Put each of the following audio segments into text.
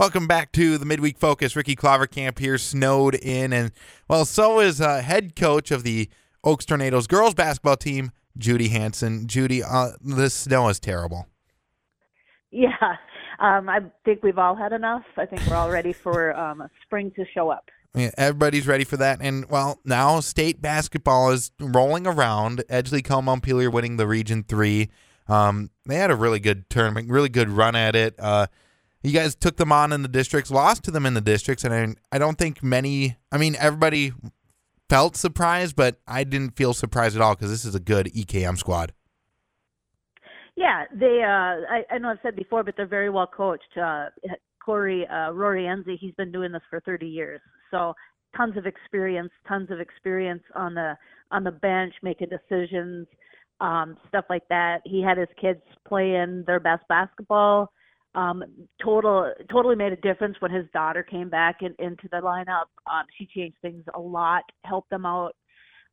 Welcome back to the midweek focus. Ricky Clovercamp here, snowed in, and well, so is uh, head coach of the Oakes Tornadoes girls basketball team, Judy Hanson. Judy, uh, the snow is terrible. Yeah, um, I think we've all had enough. I think we're all ready for um, spring to show up. Yeah, everybody's ready for that. And well, now state basketball is rolling around. Edgley Edgeley Montpelier winning the Region Three. Um, they had a really good tournament, really good run at it. Uh, you guys took them on in the districts, lost to them in the districts, and I, I don't think many. I mean, everybody felt surprised, but I didn't feel surprised at all because this is a good EKM squad. Yeah, they. Uh, I, I know I've said before, but they're very well coached. Uh, Corey uh, Rory Enzi, he's been doing this for 30 years, so tons of experience, tons of experience on the on the bench, making decisions, um, stuff like that. He had his kids playing their best basketball. Um, total totally made a difference when his daughter came back in, into the lineup. Um, she changed things a lot, helped them out.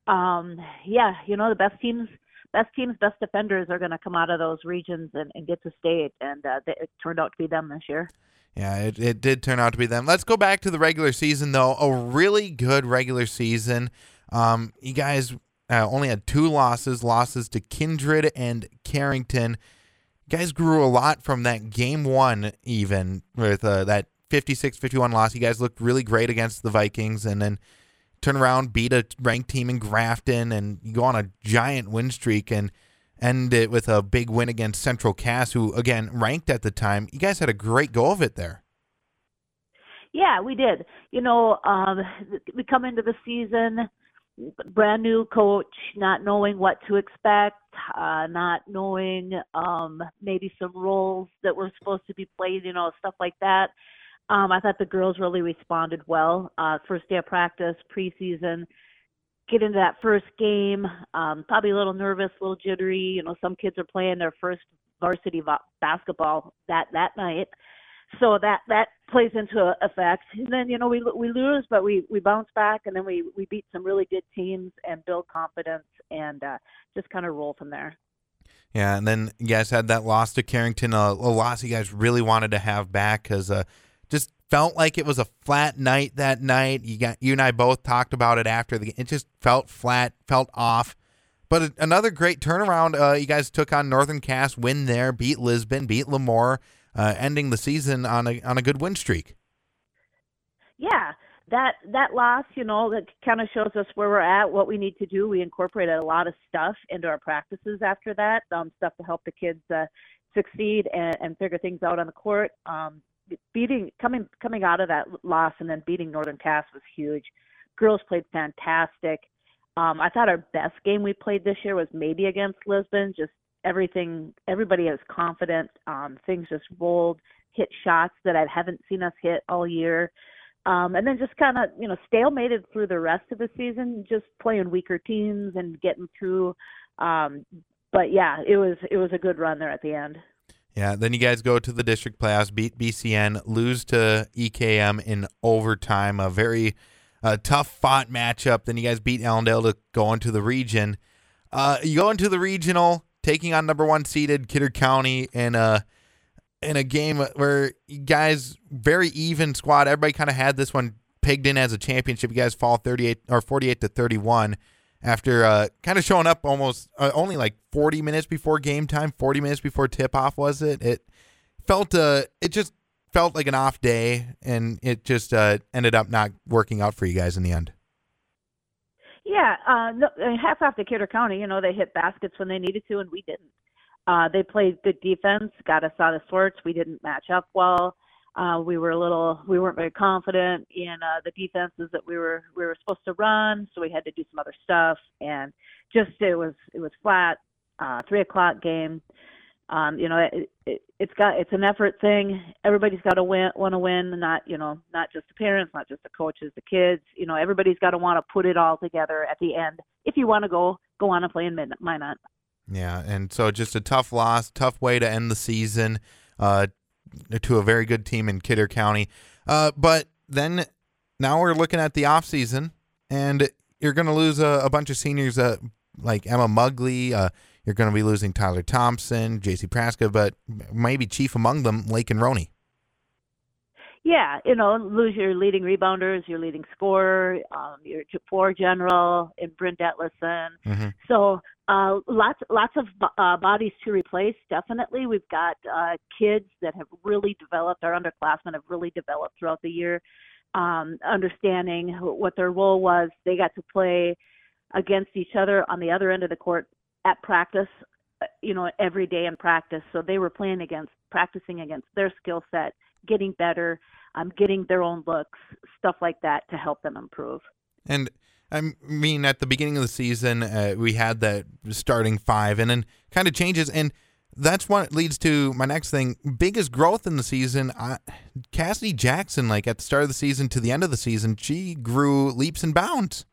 Um, yeah, you know the best teams best teams, best defenders are going to come out of those regions and, and get to state, and uh, it turned out to be them this year. Yeah, it, it did turn out to be them. Let's go back to the regular season, though. A really good regular season. Um, you guys uh, only had two losses losses to Kindred and Carrington. Guys grew a lot from that game one, even with uh, that 56 51 loss. You guys looked really great against the Vikings, and then turn around, beat a ranked team in Grafton, and you go on a giant win streak and end it with a big win against Central Cass, who again ranked at the time. You guys had a great go of it there. Yeah, we did. You know, um, we come into the season brand new coach, not knowing what to expect, uh, not knowing um, maybe some roles that were supposed to be played, you know, stuff like that. Um, I thought the girls really responded well. Uh, first day of practice, preseason, get into that first game, um, probably a little nervous, a little jittery. You know, some kids are playing their first varsity va- basketball that that night, so that that plays into effect. And then you know we we lose, but we we bounce back, and then we we beat some really good teams and build confidence, and uh, just kind of roll from there. Yeah, and then you guys had that loss to Carrington, a, a loss you guys really wanted to have back because. Uh, just felt like it was a flat night that night. You got you and I both talked about it after the it just felt flat, felt off. But another great turnaround. Uh, you guys took on Northern Cass, win there, beat Lisbon, beat LaMoure, uh, ending the season on a on a good win streak. Yeah, that that loss, you know, that kind of shows us where we're at, what we need to do. We incorporated a lot of stuff into our practices after that, um, stuff to help the kids uh, succeed and, and figure things out on the court. Um, beating coming coming out of that loss and then beating Northern Cass was huge. Girls played fantastic. Um, I thought our best game we played this year was maybe against Lisbon. Just everything, everybody was confident. Um, things just rolled, hit shots that I haven't seen us hit all year. Um, and then just kind of, you know, stalemated through the rest of the season, just playing weaker teams and getting through. Um, but yeah, it was it was a good run there at the end. Yeah, then you guys go to the district playoffs, beat BCN, lose to EKM in overtime, a very uh, tough fought matchup. Then you guys beat Allendale to go into the region. Uh, you go into the regional, taking on number one seeded Kidder County in a in a game where you guys very even squad. Everybody kind of had this one pegged in as a championship. You guys fall thirty eight or forty eight to thirty one after uh, kind of showing up almost uh, only like 40 minutes before game time, 40 minutes before tip off, was it? It felt uh, it just felt like an off day, and it just uh, ended up not working out for you guys in the end. Yeah, uh, no, half to Kidder County. You know, they hit baskets when they needed to, and we didn't. Uh, they played good defense, got us out of sorts. We didn't match up well uh, we were a little we weren't very confident in uh, the defenses that we were we were supposed to run, so we had to do some other stuff, and just it was it was flat. Uh, three o'clock game. Um, you know, it, it, it's got it's an effort thing. Everybody's got to win, want to win. Not you know, not just the parents, not just the coaches, the kids. You know, everybody's got to want to put it all together at the end. If you want to go go on and play in Mid- Minot. Yeah, and so just a tough loss, tough way to end the season. Uh, to a very good team in Kidder County. Uh, but then now we're looking at the off season, and you're going to lose a, a, bunch of seniors uh, like Emma Mugley. You're going to be losing Tyler Thompson, J.C. Praska, but maybe chief among them, Lake and Roney. Yeah, you know, lose your leading rebounders, your leading scorer, um, your four general, and Bryn Detlefsen. Mm-hmm. So uh, lots lots of uh, bodies to replace. Definitely, we've got uh, kids that have really developed. Our underclassmen have really developed throughout the year, um, understanding what their role was. They got to play against each other on the other end of the court at practice. uh, You know, every day in practice. So they were playing against, practicing against their skill set, getting better, um, getting their own looks, stuff like that to help them improve. And I mean, at the beginning of the season, uh, we had that starting five, and then kind of changes, and that's what leads to my next thing. Biggest growth in the season, Cassidy Jackson. Like at the start of the season to the end of the season, she grew leaps and bounds.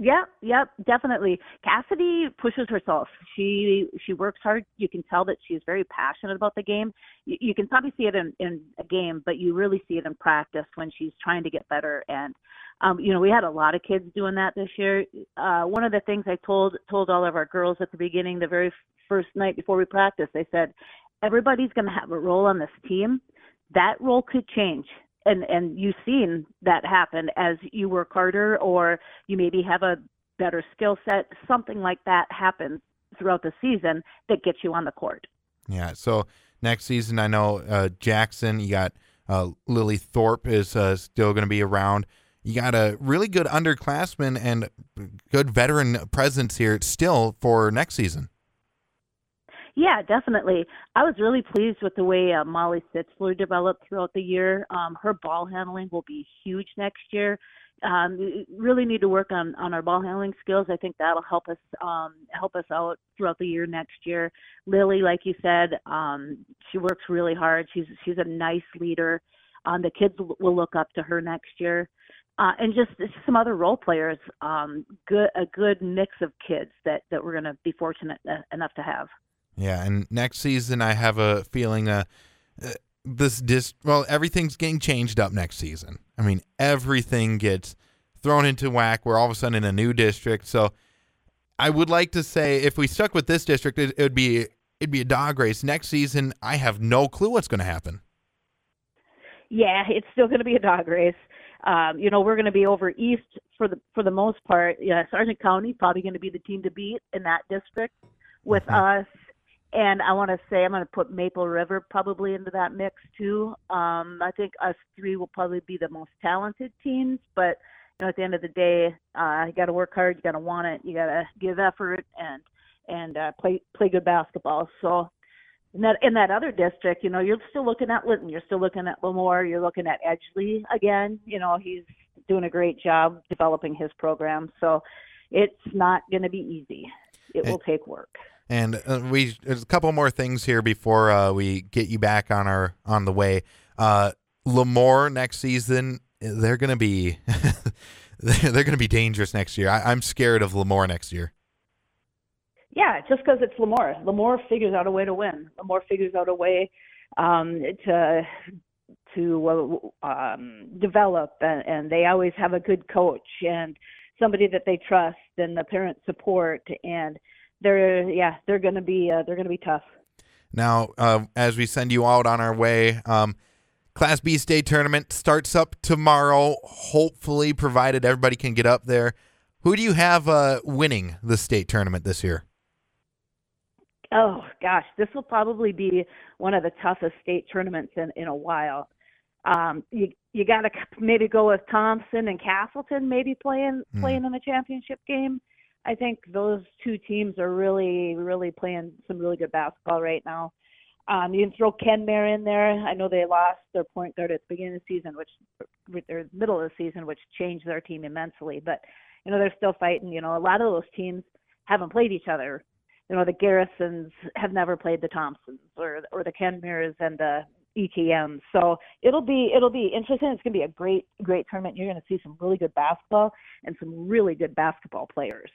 Yeah, yep, definitely. Cassidy pushes herself. She she works hard. You can tell that she's very passionate about the game. You, you can probably see it in in a game, but you really see it in practice when she's trying to get better. And um, you know, we had a lot of kids doing that this year. Uh, one of the things I told told all of our girls at the beginning, the very first night before we practiced, I said, everybody's going to have a role on this team. That role could change and and you've seen that happen as you work harder or you maybe have a better skill set something like that happens throughout the season that gets you on the court Yeah. So next season, I know uh, Jackson. You got uh, Lily Thorpe is uh, still going to be around. You got a really good underclassman and good veteran presence here still for next season. Yeah definitely i was really pleased with the way uh, molly sitzler developed throughout the year um, her ball handling will be huge next year um, we really need to work on on our ball handling skills. I think that'll help us um, help us out throughout the year next year. Lily, like you said, um, she works really hard. She's she's a nice leader. Um, the kids will look up to her next year, uh, and just some other role players. Um, good a good mix of kids that that we're going to be fortunate e- enough to have. Yeah, and next season I have a feeling uh, uh this dis well everything's getting changed up next season. I mean everything gets thrown into whack. We're all of a sudden in a new district. So I would like to say if we stuck with this district, it, it would be it'd be a dog race next season. I have no clue what's going to happen. Yeah, it's still going to be a dog race. Um, you know, we're going to be over east for the for the most part. Yeah, Sargent County probably going to be the team to beat in that district with Mhm. us. And I want to say I'm going to put Maple River probably into that mix too. Um, I think us three will probably be the most talented teams, but you know, at the end of the day, uh, you got to work hard. You got to want it. You got to give effort and and uh, play play good basketball. So in that in that other district, you know, you're still looking at Linton, you're still looking at LaMoure, you're looking at Edgeley again. You know, he's doing a great job developing his program. So it's not going to be easy. It Hey. will take work. And uh, we there's a couple more things here before uh, we get you back on our on the way. Uh, LaMoure next season, they're gonna be they're, gonna be dangerous next year. I, I'm scared of LaMoure next year. Yeah, just because it's LaMoure. LaMoure figures out a way to win. LaMoure figures out a way um, to to um, develop, and, and they always have a good coach and somebody that they trust, and the parent support, and they're yeah they're gonna be uh, they're gonna be tough. Now, uh, as we send you out on our way, um, Class B state tournament starts up tomorrow. Hopefully, provided everybody can get up there. Who do you have uh, winning the state tournament this year? Oh gosh, this will probably be one of the toughest state tournaments in in a while. Um, you you got to maybe go with Thompson and Castleton, maybe playing Hmm. playing in the championship game. I think those two teams are really really playing some really good basketball right now. Um, you can throw Kenmare in there. I know they lost their point guard at the beginning of the season, which or middle of the season, which changed their team immensely. But you know they're still fighting. You know a lot of those teams haven't played each other you know the Garrisons have never played the Thompsons or or the Kenmares and the EKMs. So it'll be it'll be interesting. It's going to be a great great tournament. You're going to see some really good basketball and some really good basketball players.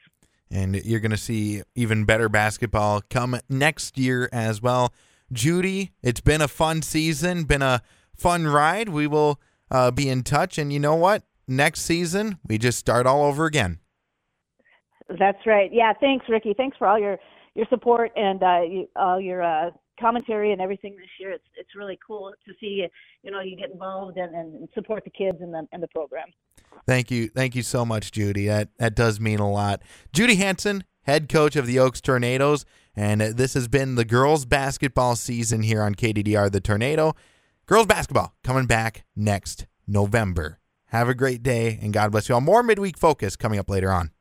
And you're going to see even better basketball come next year as well. Judy, it's been a fun season, been a fun ride. We will uh, be in touch, and you know what? Next season, we just start all over again. That's right. Yeah. Thanks, Ricky. Thanks for all your your support and uh, you, all your uh, commentary and everything this year. It's it's really cool to see you know you get involved and, and support the kids and the and the program. Thank you, thank you so much, Judy. That that does mean a lot. Judy Hanson, head coach of the Oakes Tornadoes, and this has been the girls basketball season here on KDDR. The Tornado girls basketball coming back next November. Have a great day and God bless you all. More midweek focus coming up later on.